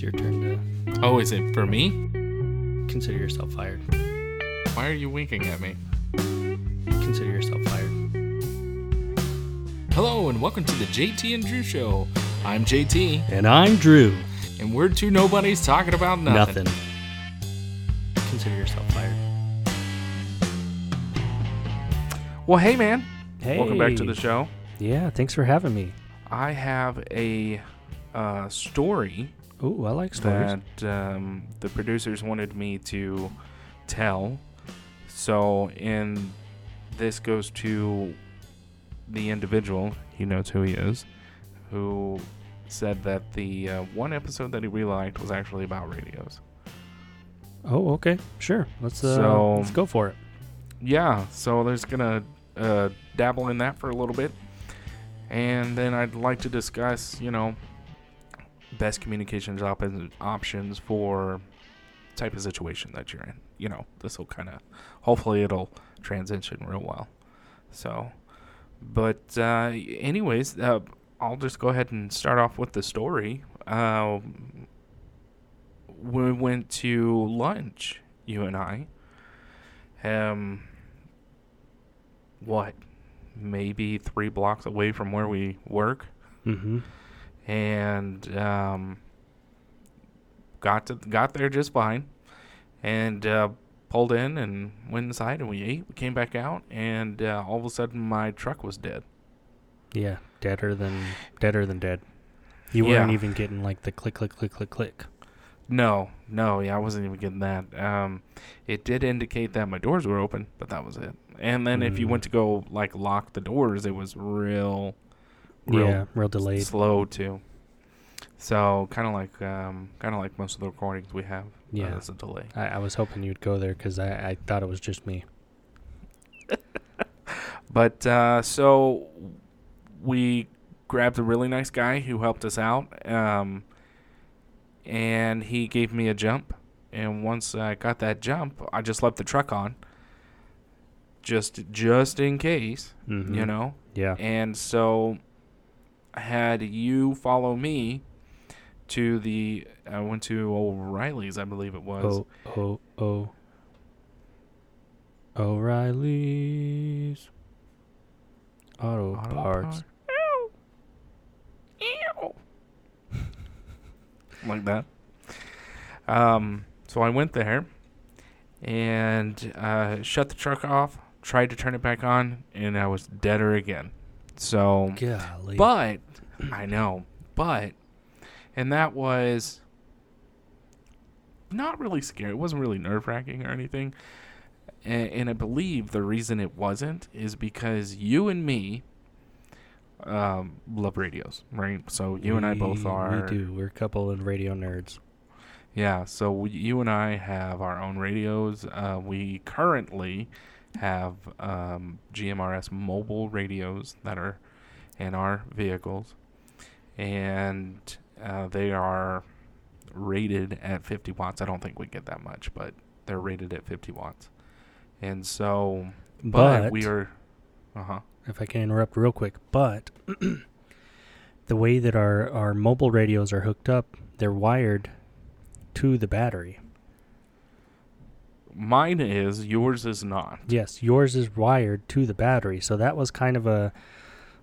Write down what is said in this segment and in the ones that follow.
it's your turn to Oh, is it for me? consider yourself fired. Why are you winking at me? Consider yourself fired. Hello, and welcome to the JT and Drew Show. I'm JT, And I'm Drew. and we're two nobodies talking about nothing. Nothing. Consider yourself fired. Well, hey, man. Hey. Welcome back to the show. Yeah, thanks for having me. I have a uh, story Oh, I like stories. that um, the producers wanted me to tell. So, in this goes to the individual. He knows who he is, who said that the uh, one episode that he really liked was actually about radios. Oh, okay. Sure. Let's uh, So- let's go for it. Yeah, so there's gonna uh, dabble in that for a little bit, and then I'd like to discuss, you know, best communications op- options for type of situation that you're in. You know, this will kind of, hopefully, it'll transition real well. So, but uh, anyways, uh, I'll just go ahead and start off with the story. Uh, we went to lunch, you and I. Um, what? Maybe three blocks away from where we work, Mm-hmm. And um, got to got there just fine, and uh, pulled in and went inside and we ate. We came back out, and uh, all of a sudden my truck was dead. Yeah, deader than deader than dead. You Yeah. weren't even getting like the click, click, click, click, click. No, no, yeah, I wasn't even getting that. Um, it did indicate that my doors were open, but that was it. And then if you Mm. went to go like lock the doors, it was real, real yeah, real delayed. slow too. So kind of like, um, kind of like most of the recordings we have. Yeah. uh, there's a delay. I, I was hoping you'd go there because I, I thought it was just me. But uh, so we grabbed a really nice guy who helped us out, um, and he gave me a jump. And once I got that jump, I just left the truck on, just just in case, Mm-hmm. you know. Yeah. And so had you follow me to the. I went to O'Reilly's, I believe it was. Oh, oh, oh. O'Reilly's Auto, Auto Parts. like that. Um, so I went there and uh, shut the truck off, tried to turn it back on, and I was deader again. So, Golly. but I know, but and that was not really scary. It wasn't really nerve wracking or anything. And, and I believe the reason it wasn't is because you and me um, love radios, right? So you and I both are. We do. We're a couple of radio nerds. Yeah, so we, you and I have our own radios. Uh, we currently have um, GMRS mobile radios that are in our vehicles, and uh, they are rated at 50 watts. I don't think we get that much, but they're rated at 50 watts. And so, but, But, we are, uh huh. if I can interrupt real quick, but the way that our, our mobile radios are hooked up, they're wired to the battery. Mine is, yours is not. Yes, yours is wired to the battery. So that was kind of a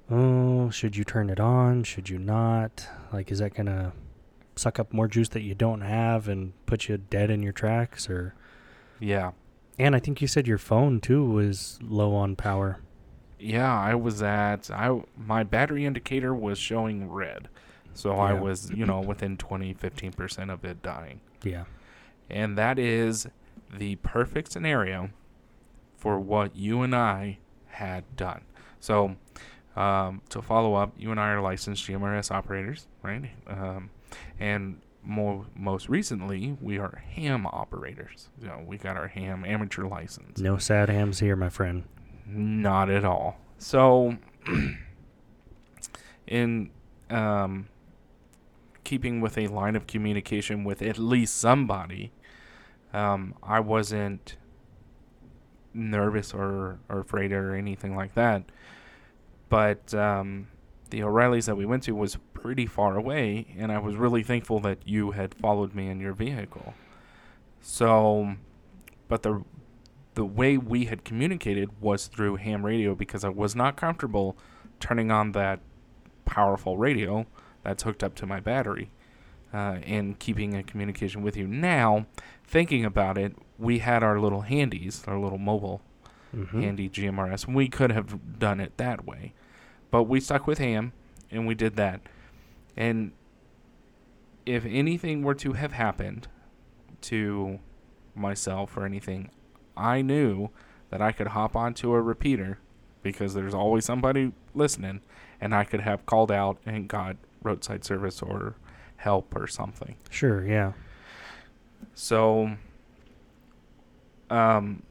oh, should you turn it on? Should you not? Like is that going to suck up more juice that you don't have and put you dead in your tracks or Yeah. And I think you said your phone too was low on power. Yeah, I was at I my battery indicator was showing red. So I was, you know, within 20 15% of it dying. Yeah. And that is the perfect scenario for what you and I had done. So, um, to follow up, you and I are licensed GMRS operators, right? Um, and more most recently, we are ham operators. You know, we got our ham amateur license. No sad hams here, my friend. Not at all. So, in um, keeping with a line of communication with at least somebody, um, I wasn't nervous or, or afraid or anything like that. But um, the O'Reillys that we went to was pretty far away, and I was really thankful that you had followed me in your vehicle. So, but the the way we had communicated was through ham radio because I was not comfortable turning on that powerful radio that's hooked up to my battery uh, and keeping a communication with you. Now, thinking about it, we had our little handies, our little mobile Mhm. handy GMRS. We could have done it that way, but we stuck with ham and we did that. And if anything were to have happened to myself or anything, I knew that I could hop onto a repeater because there's always somebody listening, and I could have called out and got roadside service or help or something. Sure, yeah. So, um,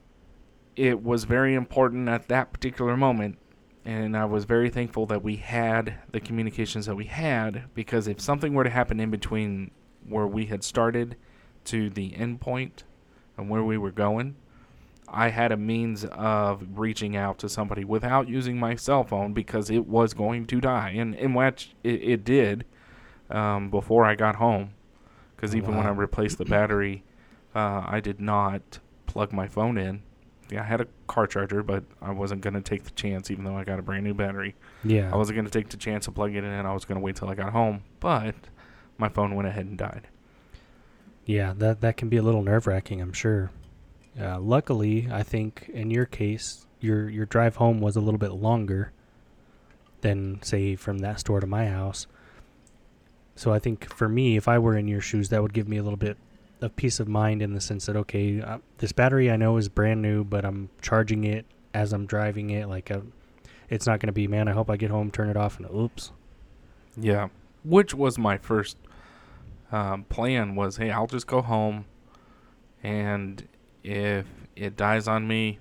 it was very important at that particular moment, and I was very thankful that we had the communications that we had because if something were to happen in between where we had started to the end point and where we were going, I had a means of reaching out to somebody without using my cell phone because it was going to die, and in which it, it did um, before I got home. Because even when I replaced the battery, uh, I did not plug my phone in. Yeah, I had a car charger, but I wasn't going to take the chance, even though I got a brand new battery. Yeah. I wasn't going to take the chance of plugging it in. I was going to wait till I got home, but my phone went ahead and died. Yeah, that that can be a little nerve wracking, I'm sure. Uh, luckily, I think in your case, your your drive home was a little bit longer than say from that store to my house. So I think for me, if I were in your shoes, that would give me a little bit of peace of mind in the sense that okay, uh, this battery I know is brand new, but I'm charging it as I'm driving it. Like, uh it's not going to be, man. I hope I get home, turn it off, and oops. Yeah, which was my first um, plan was, hey, I'll just go home, and if it dies on me,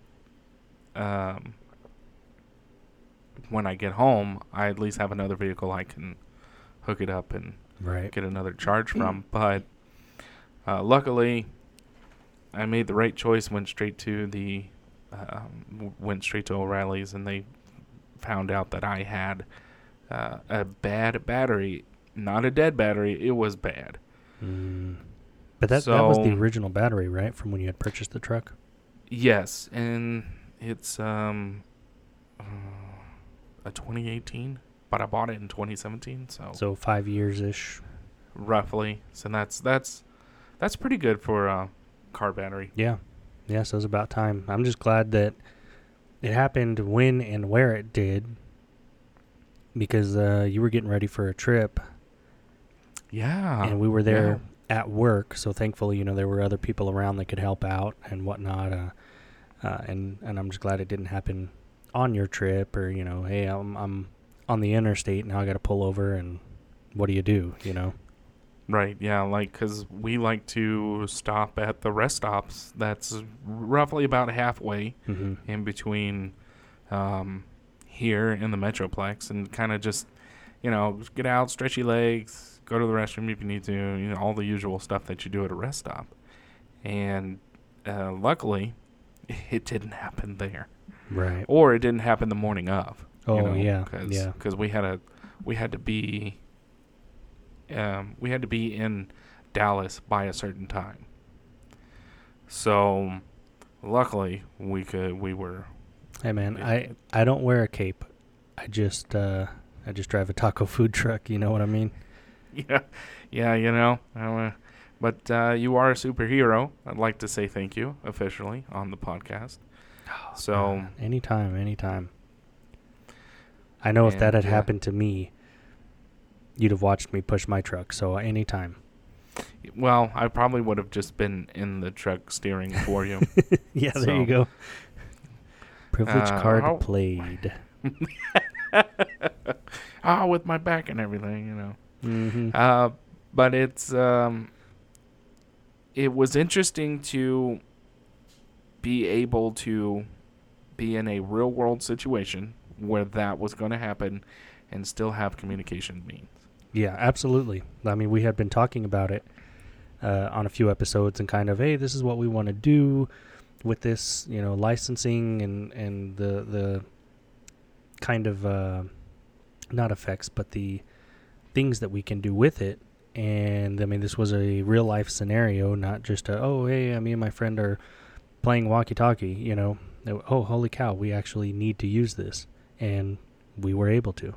um, when I get home, I at least have another vehicle I can hook it up and Right. get another charge from. But uh, luckily, I made the right choice. Went straight to the um, went straight to O'Reilly's, and they found out that I had uh, a bad battery, not a dead battery. It was bad. Mm. But that that was the original battery, right, from when you had purchased the truck. Yes, and it's um uh, a 2018, but I bought it in 2017, so, So five years ish. roughly. So that's that's that's pretty good for a car battery. Yeah. Yeah, so it was about time. I'm just glad that it happened when and where it did. Because uh, you were getting ready for a trip Yeah, and we were there at work, so thankfully, you know, there were other people around that could help out and whatnot. Uh, uh, and and I'm just glad it didn't happen on your trip, or you know, hey, I'm I'm on the interstate now. I got to pull over, and what do you do? You know? Right, yeah, like because we like to stop at the rest stops. That's roughly about halfway Mm-hmm. in between um, here in the Metroplex and kind of just, you know, get out, stretch your legs, go to the restroom if you need to, you know, all the usual stuff that you do at a rest stop. And uh, luckily, it didn't happen there. Right. Or it didn't happen the morning of. Oh you know, yeah. Cause, yeah. Because we had a, we had to be, um, we had to be in Dallas by a certain time. So, luckily, we could, we were, Hey man, Yeah. I I don't wear a cape. I just uh I just drive a taco food truck. You know what I mean? yeah, yeah, you know. Uh, but uh, you are a superhero. I'd like to say thank you officially on the podcast. So, Uh, anytime, anytime. I know if that had uh, happened to me, you'd have watched me push my truck. So anytime. well, I probably would have just been in the truck steering for you. yeah, there you go. Privilege Uh, card how- played. Ah, with my back and everything, you know. Mm-hmm. Uh, but it's um, it was interesting to be able to be in a real world situation where that was going to happen and still have communication means. Yeah, absolutely. I mean, we had been talking about it uh, on a few episodes and kind of, hey, this is what we want to do with this, you know, licensing and and the the kind of uh, not effects, but the things that we can do with it. And I mean, this was a real life scenario, not just a, oh, hey, me and my friend are playing walkie talkie, you know. Oh, holy cow, we actually need to use this. And we were able to.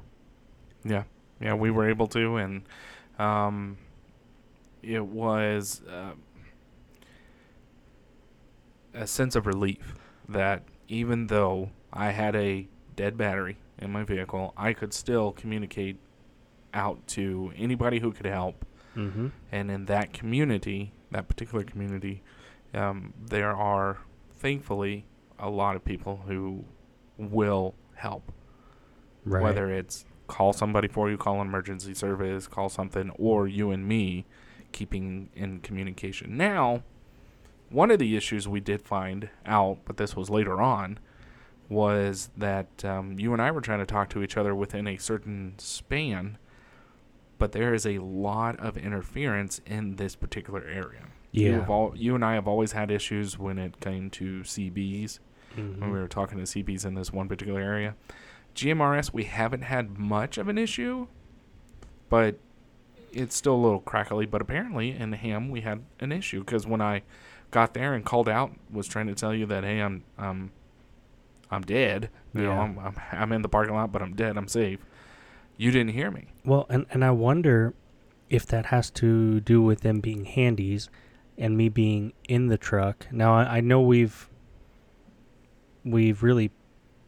Yeah. Yeah, we were able to. And um, it was uh, a sense of relief that even though I had a dead battery in my vehicle, I could still communicate out to anybody who could help. Mm-hmm. And in that community, that particular community, um, there are thankfully a lot of people who will help. Right. Whether it's call somebody for you, call an emergency service, call something, or you and me keeping in communication. Now, one of the issues we did find out, but this was later on, was that um, you and I were trying to talk to each other within a certain span, but there is a lot of interference in this particular area. You, Yeah. have all, you and I have always had issues when it came to CBs Mhm. when we were talking to CBs in this one particular area. GMRS, we haven't had much of an issue, but it's still a little crackly. But apparently in Ham we had an issue because when I got there and called out, was trying to tell you that hey, I'm um, I'm dead. You know, I'm, I'm I'm in the parking lot, but I'm dead. I'm safe. You didn't hear me. Well, and, and I wonder if that has to do with them being handies and me being in the truck. Now, I, I know we've we've really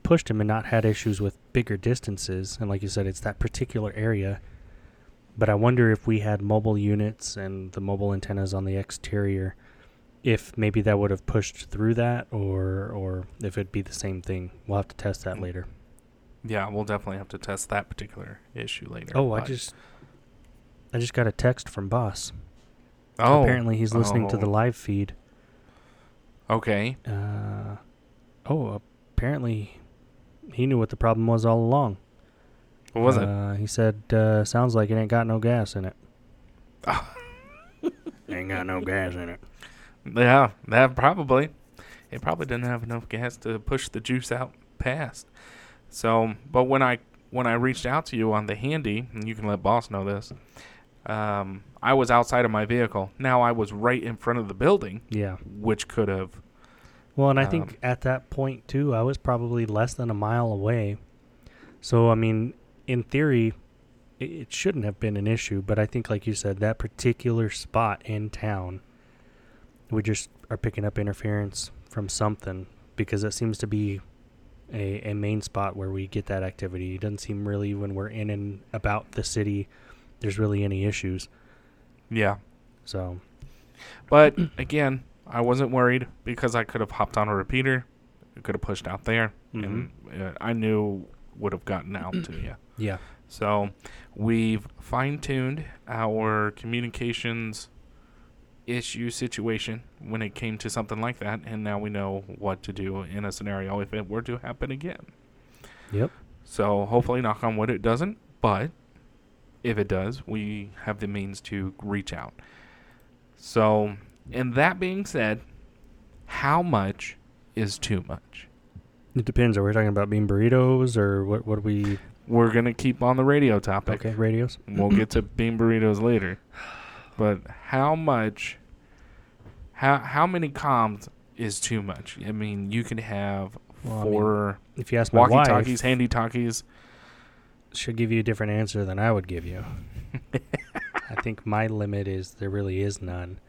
pushed him and not had issues with bigger distances, and like you said, it's that particular area. But I wonder if we had mobile units and the mobile antennas on the exterior, if maybe that would have pushed through that, or or if it'd be the same thing. We'll have to test that later. Yeah, we'll definitely have to test that particular issue later. Oh, I just I just got a text from boss. oh Apparently, he's listening to the Oh. live feed. okay. Uh, oh, apparently, he knew what the problem was all along. What was it? uh, He said, uh, "Sounds like it ain't got no gas in it." ain't got no gas in it. Yeah, that probably. It probably didn't have enough gas to push the juice out past. So, but when I when I reached out to you on the handy, and you can let boss know this, um, I was outside of my vehicle. Now I was right in front of the building, Yeah. which could have. Well, and I Um, think at that point too, I was probably less than a mile away. So I mean, in theory, it, it shouldn't have been an issue. But I think, like you said, that particular spot in town, we just are picking up interference from something because it seems to be a, a main spot where we get that activity. It doesn't seem really when we're in and about the city, there's really any issues. Yeah, So but again, I wasn't worried because I could have hopped on a repeater, could have pushed out there, and uh, I knew would have gotten out to you. yeah, So we've fine tuned our communications issue situation when it came to something like that, and now we know what to do in a scenario if it were to happen again. yep, So hopefully, knock on wood, it doesn't. But if it does, we have the means to reach out. So, and that being said, how much is too much? it depends. Are we talking about bean burritos or what? What do we? We're gonna keep on the radio topic. Okay, radios. We'll get to bean burritos later. But how much how how many comms is too much? I mean, you can have Well, I mean, four If you ask my walkie wife, talkies, handy talkies. she'll give you a different answer than I would give you. I think my limit is there really is none.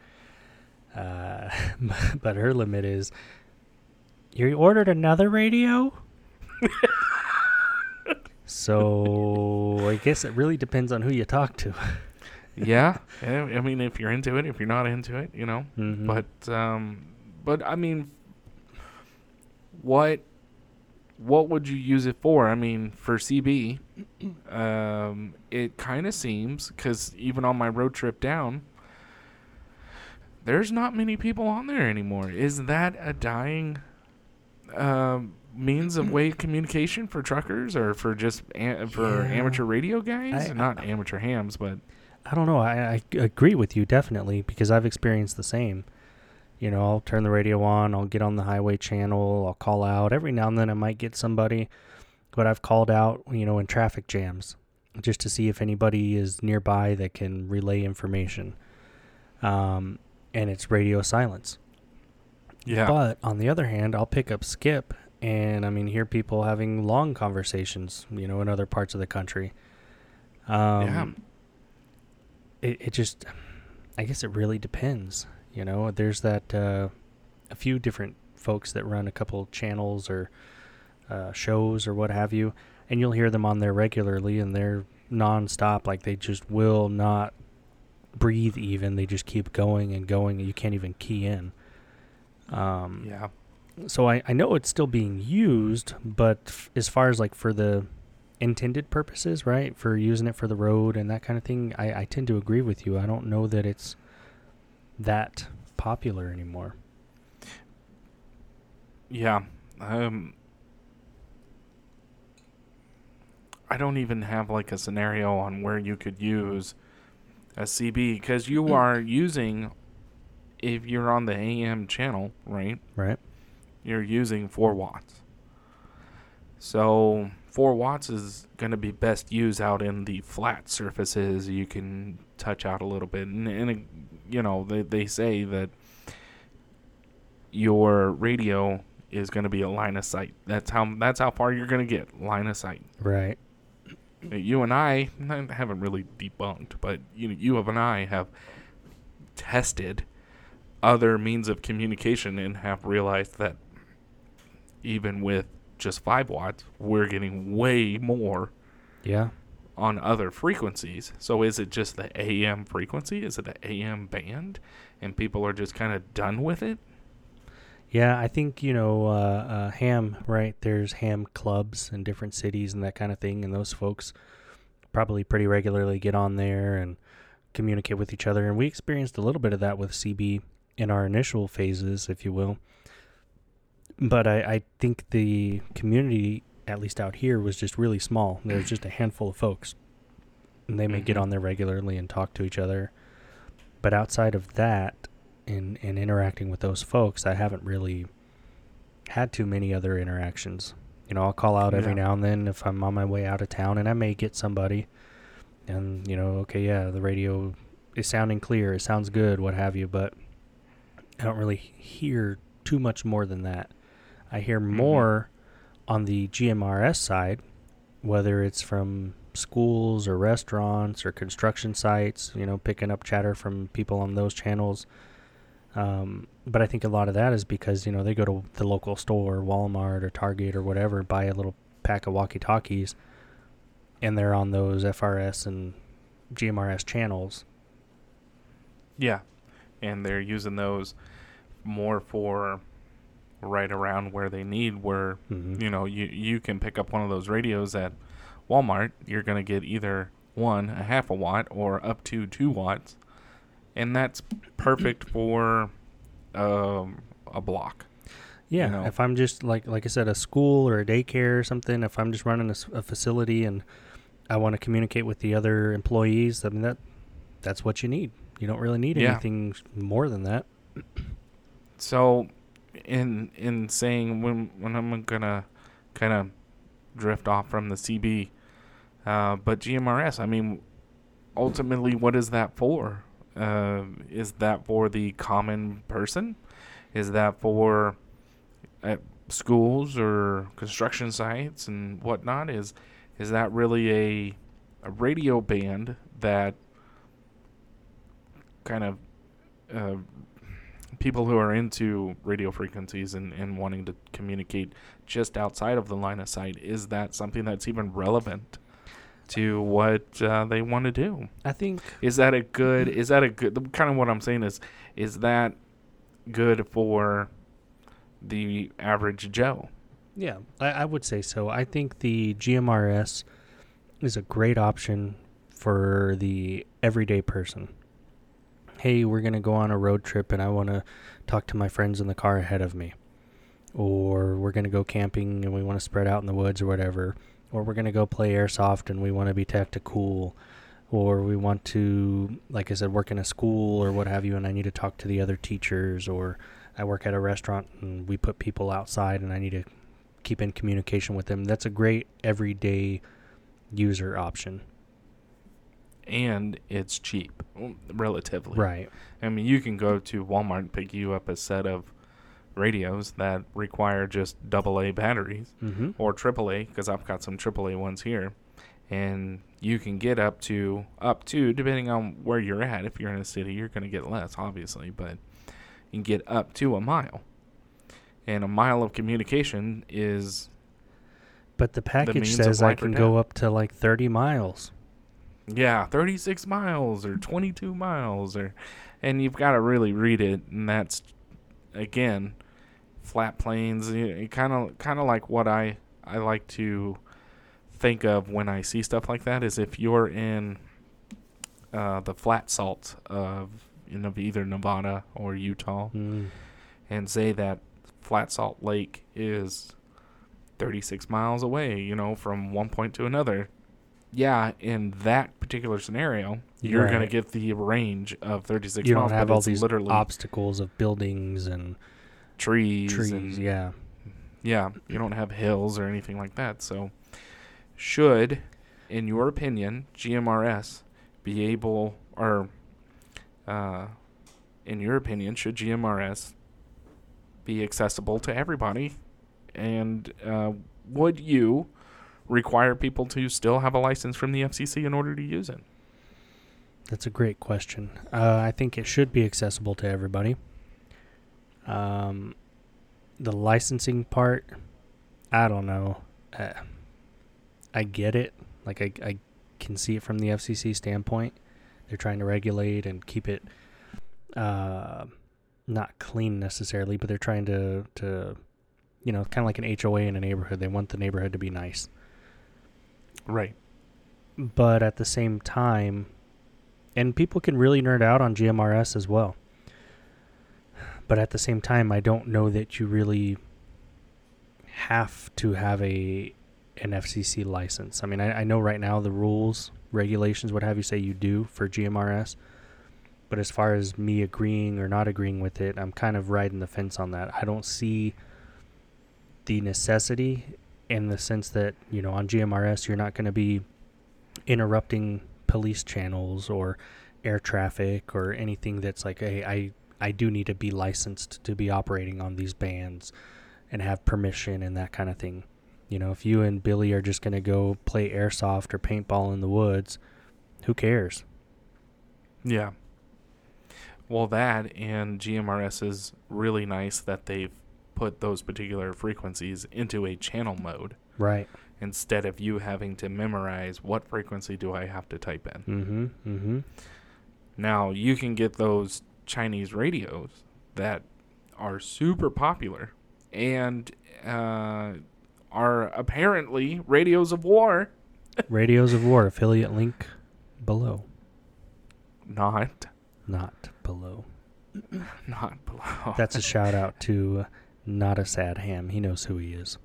Uh, but her limit is you ordered another radio? so I guess it really depends on who you talk to. yeah. I mean, if you're into it, if you're not into it, you know. Mhm. But um but I mean what what would you use it for? I mean, for CB, um, it kind of seems because even on my road trip down, there's not many people on there anymore. Is that a dying um, means of way of communication for truckers or for just a- for Yeah. amateur radio guys? I- not amateur hams, but I don't know. I, I agree with you definitely because I've experienced the same. You know, I'll turn the radio on, I'll get on the highway channel, I'll call out. Every now and then I might get somebody, but I've called out, you know, in traffic jams. just to see if anybody is nearby that can relay information. Um, and it's radio silence. Yeah. But on the other hand, I'll pick up Skip and I mean hear people having long conversations, you know, in other parts of the country. Um, Yeah. It it just, I guess it really depends. You know, there's that uh, a few different folks that run a couple channels or uh, shows or what have you, and you'll hear them on there regularly, and they're nonstop. Like they just will not breathe. Even they just keep going and going. And you can't even key in. Um, yeah. so I, I know it's still being used, but f- as far as like for the intended purposes, right, for using it for the road and that kind of thing, I, I tend to agree with you. I don't know that it's that popular anymore. Yeah. Um I don't even have like a scenario on where you could use a CB because you mm. are using if you're on the AM channel, right? Right. You're using 4 watts. So 4 watts is going to be best used out in the flat surfaces you can touch out a little bit and, and it, you know they, they say that your radio is going to be a line of sight. That's how that's how far you're going to get line of sight. Right. You and I I haven't really debunked, but you you and I have tested other means of communication and have realized that even with just 5 watts, we're getting way more Yeah. on other frequencies. So is it just the AM frequency? Is it the AM band and people are just kind of done with it? Yeah, I think you know uh, uh, ham. Right, there's ham clubs in different cities and that kind of thing, and those folks probably pretty regularly get on there and communicate with each other. And we experienced a little bit of that with CB in our initial phases, if you will. But I, I think the community, at least out here, was just really small. There's just a handful of folks, and they may get Mhm. on there regularly and talk to each other. But outside of that, in in interacting with those folks, I haven't really had too many other interactions. You know, I'll call out every Yeah. now and then if I'm on my way out of town, and I may get somebody, and you know, okay, yeah, the radio is sounding clear, it sounds good, what have you, but I don't really hear too much more than that. I hear mm-hmm. more on the GMRS side, whether it's from schools or restaurants or construction sites, you know, picking up chatter from people on those channels. Um, but I think a lot of that is because, you know, they go to the local store, Walmart or Target or whatever, buy a little pack of walkie talkies, and they're on those FRS and GMRS channels. Yeah. And they're using those more for right around where they need where Mm-hmm. you know you you can pick up one of those radios at Walmart you're going to get either one a half a watt or up to 2 watts and that's perfect for um, a block Yeah, know. if I'm just like like I said, a school or a daycare or something, if I'm just running a facility and I want to communicate with the other employees, I mean that that's what you need. You don't really need Yeah. anything more than that. So, in in saying when when I'm gonna kind of drift off from the CB, uh, but GMRS, I mean, ultimately, what is that for? Uh, is that for the common person? Is that for uh, schools or construction sites and whatnot? Is is that really a a radio band that kind of uh, people who are into radio frequencies and, and wanting to communicate just outside of the line of sight, is that something that's even relevant to what uh, they want to do? I think Is that a good? Is that a good? Kind of what I'm saying is, is that good for the average Joe? yeah, I, I would say so. I think the GMRS is a great option for the everyday person. Hey, we're gonna go on a road trip, and I want to talk to my friends in the car ahead of me, or we're gonna go camping and we want to spread out in the woods or whatever, or we're gonna go play airsoft and we want to be tactical, or we want to, like I said, work in a school or what have you, and I need to talk to the other teachers, or I work at a restaurant and we put people outside and I need to keep in communication with them. That's a great everyday user option. and it's cheap, relatively. Right. I mean, you can go to Walmart and pick you up a set of radios that require just AA batteries Mm-hmm. or AAA because I've got some AAA ones here, and you can get up to up to depending on where you're at. If you're in a city, you're going to get less, obviously, but you can get up to a mile, and a mile of communication is But the package of says I can go up to like 30 miles. yeah 36 miles or 22 miles or, and you've got to really read it, and that's again flat plains kind of kind of like what I I like to think of when I see stuff like that is if you're in uh, the flat salt of you know either Nevada or Utah Mm. and say that flat salt lake is 36 miles away you know from one point to another yeah in that particular scenario you're going to get the range of 36 You miles don't have all these literally obstacles of buildings and trees trees. and Yeah. Yeah, you don't have hills or anything like that. So, should, in your opinion, GMRS be able, or, uh, in your opinion, should GMRS be accessible to everybody? And uh, would you require people to still have a license from the FCC in order to use it? That's a great question. Uh, I think it should be accessible to everybody. Um, the licensing part, I don't know. Uh, I get it. Like I, I can see it from the FCC standpoint. They're trying to regulate and keep it, uh, not clean necessarily, but they're trying to to, you know, kind of like an HOA in a neighborhood. They want the neighborhood to be nice. Right. but at the same time, and people can really nerd out on GMRS as well. But at the same time, I don't know that you really have to have a an FCC license. I mean, I, I know right now the rules, regulations, what have you say you do for GMRS. But as far as me agreeing or not agreeing with it, I'm kind of riding the fence on that. I don't see the necessity in the sense that, you know, on GMRS, you're not going to be interrupting police channels or air traffic or anything that's like, hey, I, I do need to be licensed to be operating on these bands and have permission and that kind of thing. You know, if you and Billy are just going to go play airsoft or paintball in the woods, who cares? Yeah. Well, that and GMRS is really nice that they've put those particular frequencies into a channel mode Right. instead of you having to memorize what frequency do I have to type in. Mm-hmm. Mm-hmm. Now, you can get those Chinese radios that are super popular and uh, are apparently radios of war. Radios of War affiliate link below, Not, not below. not below. That's a shout out to not a sad ham. He knows who he is.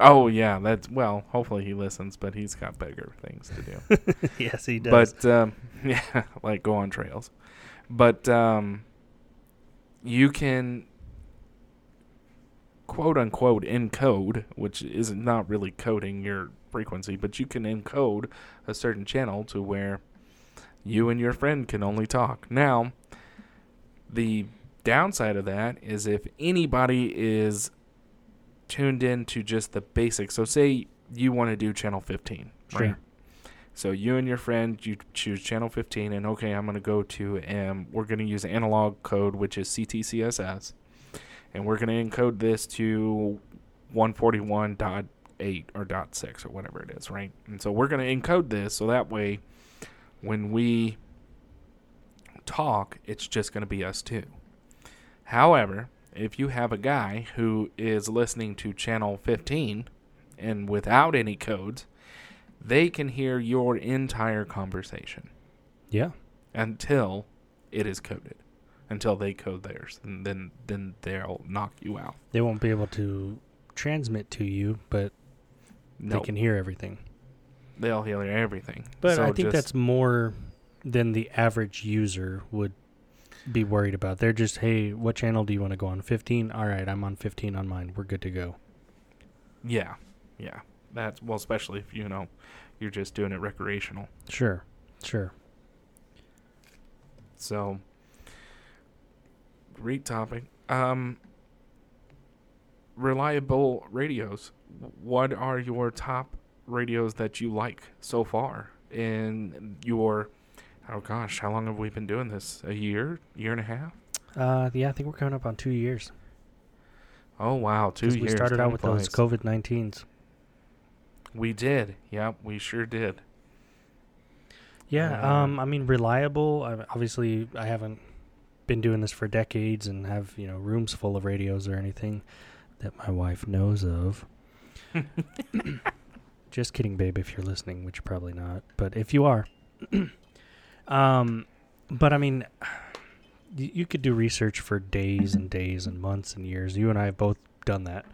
Oh yeah, that's well. Hopefully he listens, but he's got bigger things to do. yes, he does. but um, yeah, like go on trails. But um, you can quote unquote encode, which is not really coding your frequency, but you can encode a certain channel to where you and your friend can only talk. Now, the downside of that is if anybody is tuned in to just the basics. So say you want to do channel 15, Sure. right? So you and your friend, you choose channel 15, and okay, I'm going to go to, um, we're going to use analog code, which is CTCSS, and we're going to encode this to 141.8 or dot .6 or whatever it is, right? And so we're going to encode this so that way when we talk, it's just going to be us two. However, if you have a guy who is listening to channel 15 and without any codes, they can hear your entire conversation yeah. until it is coded, until they code theirs, and then then they'll knock you out. They won't be able to transmit to you, but No, they can hear everything. they'll hear everything. But So I think that's more than the average user would be worried about. They're just, hey, what channel do you want to go on? 15? All right, I'm on 15 on mine. We're good to go. yeah, yeah. That's well, especially if you know you're just doing it recreational. Sure, sure. So, great topic. Um, reliable radios. What are your top radios that you like so far in your? Oh gosh, how long have we been doing this? A year, year and a half? Uh, yeah, I think we're coming up on two years. Oh wow, two years. We started out with those. COVID 19s. We did. Yep, we sure did. Yeah, Uh, um, I mean, reliable. I, obviously, I haven't been doing this for decades and have you know rooms full of radios or anything that my wife knows of. Just kidding, babe. If you're listening, which you're probably not, but if you are, um, but I mean, you, you could do research for days and days and months and years. You and I have both done that.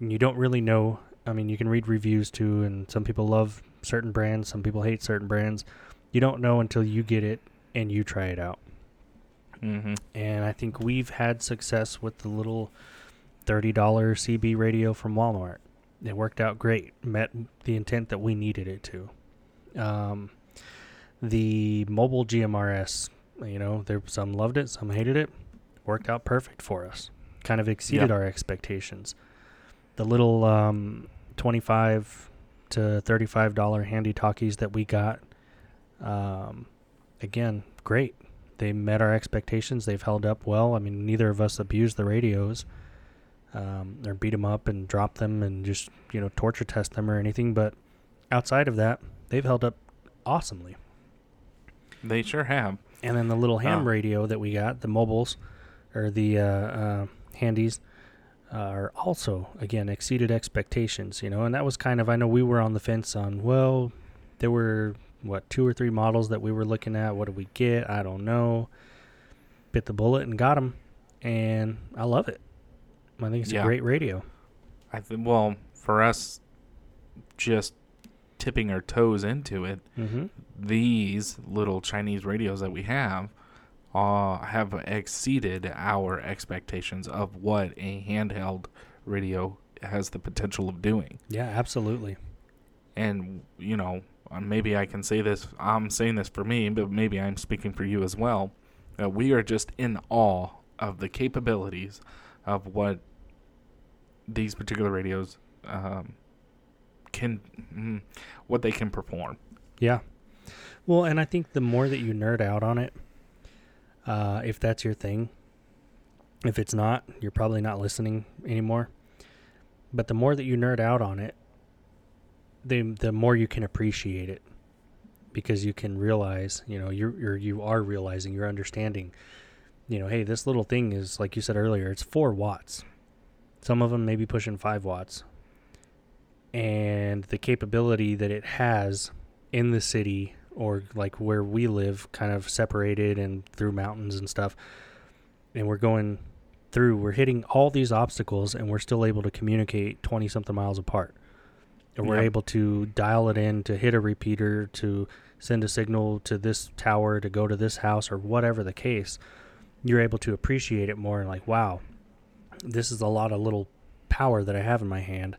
And you don't really know. I mean, you can read reviews too, and some people love certain brands, some people hate certain brands. You don't know until you get it and you try it out. Mm-hmm. And I think we've had success with the little $30 CB radio from Walmart. It worked out great, met the intent that we needed it to. Um, the mobile GMRS, you know, there some loved it, some hated it. Worked out perfect for us. Kind of exceeded Yep. our expectations. The little um, 25 to $35 handy talkies that we got, um, again, great they met our expectations. They've held up well. I mean, neither of us abused the radios, um, or beat them up and drop them and just you know torture test them or anything. But outside of that, they've held up awesomely. They sure have. And then the little ham Oh. radio that we got, the mobiles, or the uh, uh, handies, uh, are also again exceeded expectations. You know, and that was kind of I know we were on the fence on. Well, there were what two or three models that we were looking at. What did we get? I don't know. Bit the bullet and got them, and I love it. I think it's Yeah. a great radio. I think. Well, for us, just tipping our toes into it, Mm-hmm. these little Chinese radios that we have uh, have exceeded our expectations of what a handheld radio has the potential of doing. Yeah, absolutely. And, you know, uh, maybe I can say this, I'm saying this for me, but maybe I'm speaking for you as well. Uh, we are just in awe of the capabilities of what these particular radios um, can, mm, what they can perform. Yeah. Well, and I think the more that you nerd out on it, uh, if that's your thing, if it's not, you're probably not listening anymore. But the more that you nerd out on it, the the more you can appreciate it, because you can realize, you know, you're, you're you are realizing, you're understanding, you know, hey, this little thing is like you said earlier, it's four watts. Some of them may be pushing five watts, and the capability that it has in the city or like where we live kind of separated and through mountains and stuff. And we're going through we're hitting all these obstacles and we're still able to communicate 20 something miles apart. And we're Yeah. able to dial it in to hit a repeater to send a signal to this tower to go to this house or whatever the case. You're able to appreciate it more and like wow this is a lot of little power that i have in my hand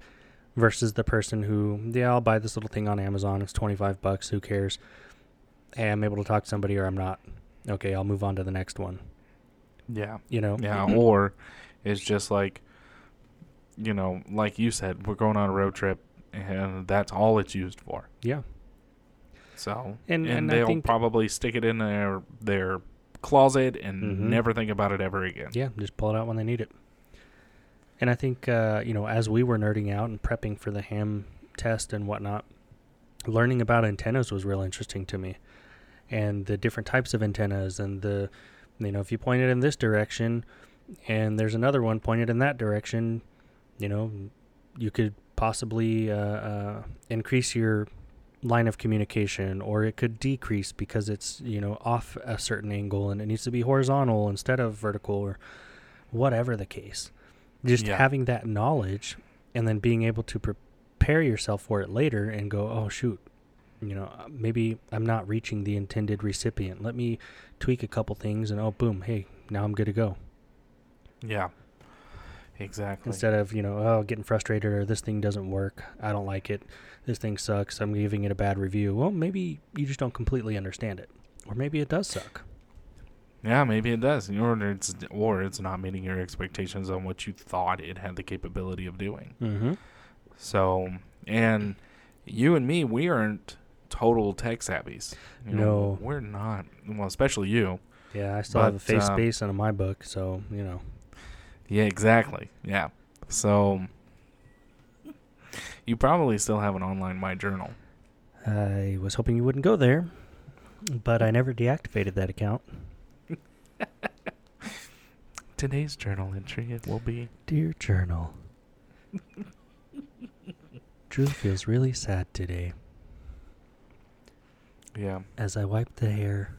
versus the person who, yeah, I'll buy this little thing on Amazon. It's 25 bucks. Who cares? Hey, I'm able to talk to somebody or I'm not. Okay, I'll move on to the next one. Yeah. You know? Yeah, or it's just like, you know, like you said, we're going on a road trip, and that's all it's used for. Yeah. So, And- and, and they'll probably stick it in their their closet and Mhm. never think about it ever again. Yeah, just pull it out when they need it. And I think, uh, you know, as we were nerding out and prepping for the ham test and whatnot, learning about antennas was real interesting to me. And the different types of antennas and the, you know, if you point it in this direction and there's another one pointed in that direction, you know, you could possibly uh, uh, increase your line of communication or it could decrease because it's, you know, off a certain angle and it needs to be horizontal instead of vertical or whatever the case. Just Yeah. having that knowledge and then being able to prepare yourself for it later and go, oh, shoot, you know, uh, maybe I'm not reaching the intended recipient. Let me tweak a couple things and, oh, boom, hey, now I'm good to go. Yeah. Exactly. Instead of, you know, oh, getting frustrated or this thing doesn't work. I don't like it. This thing sucks. I'm giving it a bad review. Well, maybe you just don't completely understand it. Or maybe it does suck. Yeah, maybe it does. Or it's or it's not meeting your expectations on what you thought it had the capability of doing. Mm-hmm. So, and you and me, we aren't total tech savvies. You know, No. we're not. Well, especially you. Yeah, I still have a face um, space in my book, so you know. Yeah, exactly. Yeah. So, you probably still have an online My Journal. I was hoping you wouldn't go there, but I never deactivated that account. Today's journal entry it will be Dear journal, Drew feels really sad today yeah. as I wipe the hair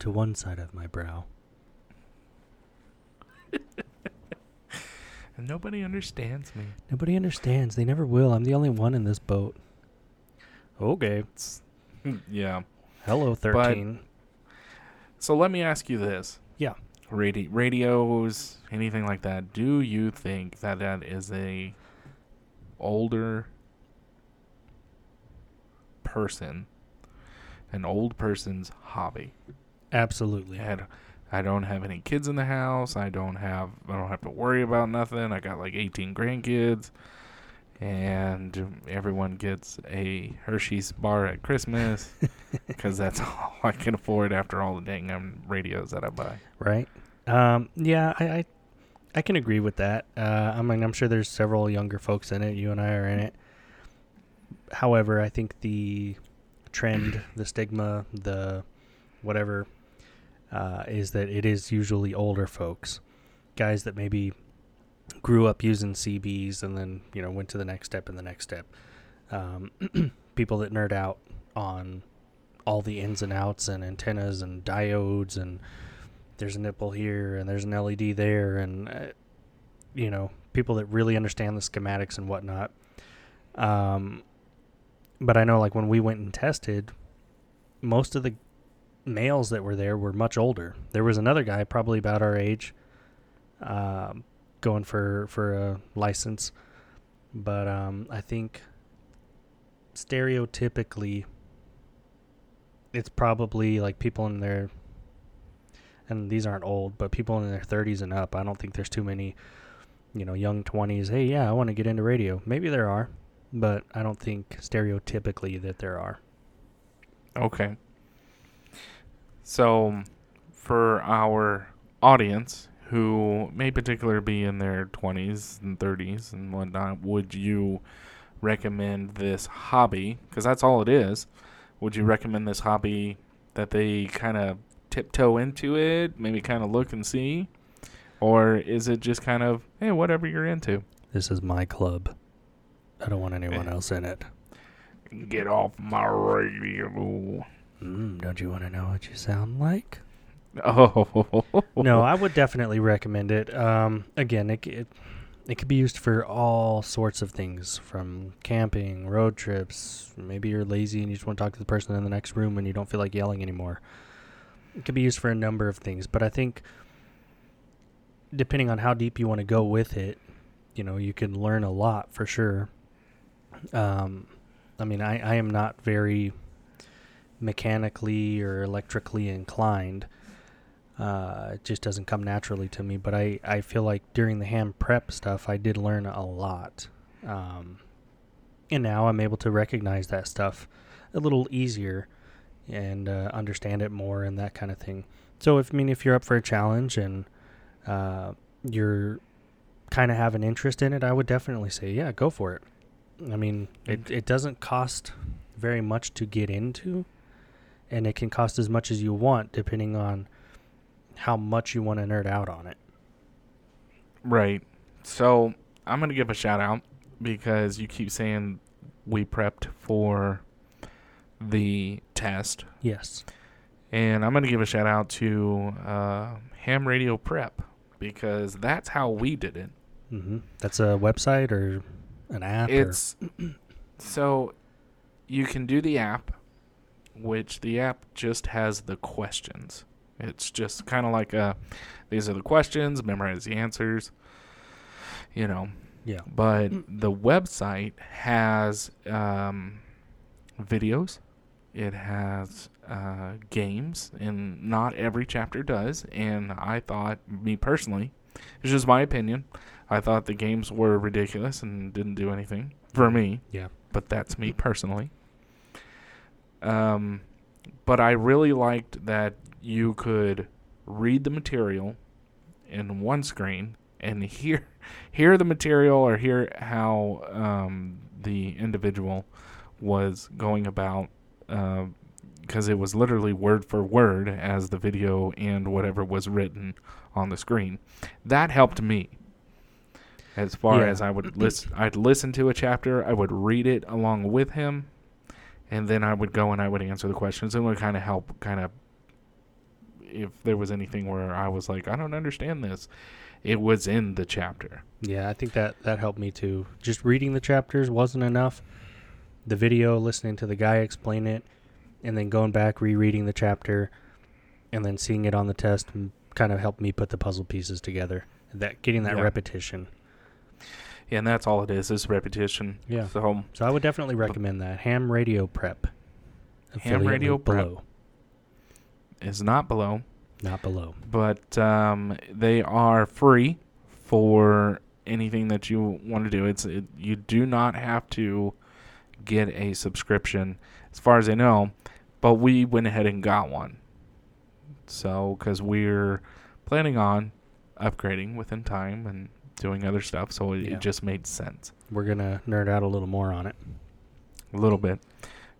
to one side of my brow. And nobody understands me. Nobody understands. They never will. I'm the only one in this boat. Okay. It's, hmm, yeah. Hello, 13. So let me ask you this. Yeah. Radi- radios, anything like that. Do you think that that is a older person, an old person's hobby? Absolutely. And I don't have any kids in the house. I don't have. I don't have to worry about nothing. I got like 18 grandkids, and everyone gets a Hershey's bar at Christmas because that's all I can afford after all the dang um, radios that I buy. Right? Um, yeah, I, I I can agree with that. Uh, I mean, I'm sure there's several younger folks in it. You and I are in it. However, I think the trend, the stigma, the whatever, uh, is that it is usually older folks, guys that maybe grew up using CBs and then you know went to the next step and the next step. Um, people that nerd out on all the ins and outs and antennas and diodes and there's a nipple here and there's an LED there and uh, you know people that really understand the schematics and whatnot. Um, but I know like when we went and tested, most of the males that were there were much older. There was another guy probably about our age, um, going for for a license, but um, I think stereotypically it's probably like people in their and these aren't old, but people in their 30s and up. I don't think there's too many, you know, young 20s. Hey, yeah, I want to get into radio. Maybe there are, but I don't think stereotypically that there are. Okay. So, for our audience who may particularly be in their 20s and 30s and whatnot, would you recommend this hobby? Because that's all it is. Would you recommend this hobby that they kind of tiptoe into it, maybe kind of look and see? Or is it just kind of, hey, whatever you're into? This is my club. I don't want anyone else in it. Get off my radio. Mm, don't you want to know what you sound like? Oh. no, I would definitely recommend it. Um, again, it, it it could be used for all sorts of things, from camping, road trips. Maybe you're lazy and you just want to talk to the person in the next room and you don't feel like yelling anymore. It could be used for a number of things, but I think depending on how deep you want to go with it, you know, you can learn a lot for sure. Um, I mean, I, I am not very mechanically or electrically inclined. Uh, it just doesn't come naturally to me. But I, I feel like during the ham prep stuff, I did learn a lot. Um, and now I'm able to recognize that stuff a little easier and uh, understand it more and that kind of thing. So if I mean if you're up for a challenge and uh, you're kind of have an interest in it, I would definitely say yeah, go for it. I mean it it doesn't cost very much to get into, and it can cost as much as you want depending on how much you want to nerd out on it. Right. So I'm gonna give a shout out because you keep saying we prepped for the test, Yes. and I'm gonna give a shout out to uh, Ham Radio Prep because that's how we did it. hmm That's a website or an app. It's so you can do the app, which the app just has the questions. It's just kind of like a these are the questions, memorize the answers. You know, yeah. but the website has um, videos it has uh, games, and not every chapter does. And I thought, me personally, it's just my opinion. I thought the games were ridiculous and didn't do anything for me. Yeah. But that's me personally. Um, but I really liked that you could read the material in one screen and hear hear the material or hear how um, the individual was going about because it was literally word for word as the video and whatever was written on the screen. That helped me. As far Yeah. as I would listen, I'd listen to a chapter, I would read it along with him, and then I would go and I would answer the questions. and would kind of help, kind of, if there was anything where I was like, I don't understand this, it was in the chapter. Yeah, I think that that helped me too. Just reading the chapters wasn't enough. The video, listening to the guy explain it, and then going back rereading the chapter, and then seeing it on the test, kind of helped me put the puzzle pieces together. That getting that Yeah. repetition. Yeah, and that's all it is, is repetition. Yeah. So So I would definitely recommend that ham radio prep. Affiliate Radio Prep. below, it's not below. not below. but um, they are free for anything that you want to do. It's it, you do not have to get a subscription, as far as I know. But we went ahead and got one, so because we're planning on upgrading within time and doing other stuff, so it, Yeah. it just made sense We're gonna nerd out a little more on it. a little bit.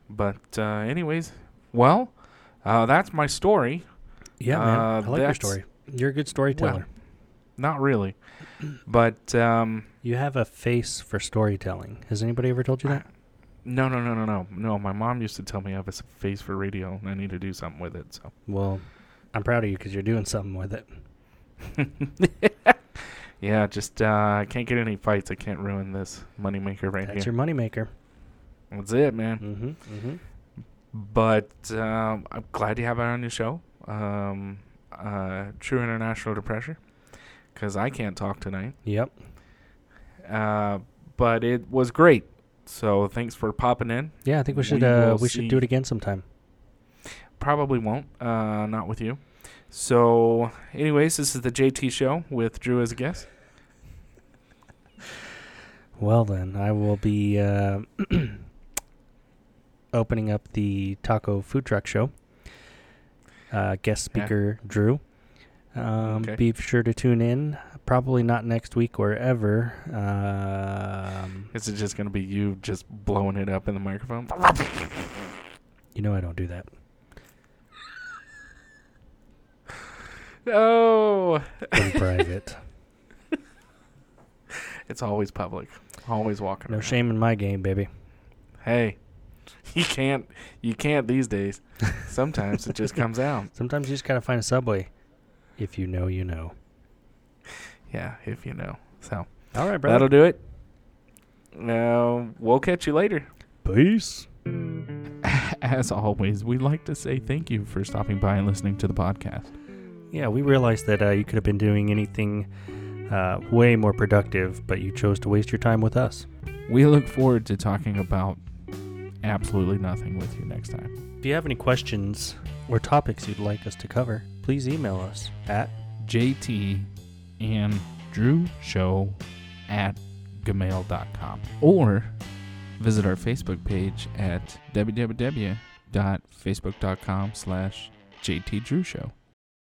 But uh, anyways, well, uh, that's my story. Yeah, man. Uh, I like your story. You're a good storyteller. Not really, but um, you have a face for storytelling. Has anybody ever told you that? No, no, no, no, no, no. My mom used to tell me I have a face for radio, and I need to do something with it. So, Well, I'm proud of you because you're doing something with it. yeah, just uh, I can't get any fights. I can't ruin this moneymaker right That's here. That's your moneymaker. That's it, man. Mm-hmm. Mm-hmm. But um, I'm glad you have it on your show, um, uh, True International Depression, because I can't talk tonight. Yep. Uh, but it was great. So thanks for popping in. Yeah, I think we should We uh, we should do it again sometime. Probably won't. Uh, not with you. So, anyways, this is the JT show with Drew as a guest. Well then, I will be uh, opening up the taco food truck show. Uh, guest Yeah. speaker Drew. Um, Okay. Be sure to tune in. Probably not next week or ever. Um, Is it just going to be you just blowing it up in the microphone? you know I don't do that. No. In private. It's always public. Always walking No around. shame in my game, baby. Hey, you can't. You can't these days. Sometimes it just comes out. Sometimes you just gotta find a subway. If you know, you know. Yeah, if you know. So All right, bro. that'll do it. Now we'll catch you later. Peace. As always, we'd like to say thank you for stopping by and listening to the podcast. Yeah, we realized that uh, you could have been doing anything uh, way more productive, but you chose to waste your time with us. We look forward to talking about absolutely nothing with you next time. If you have any questions or topics you'd like us to cover, please email us at JT and Drew Show at gmail.com or visit our Facebook page at www.facebook.com slash JT Drew Show.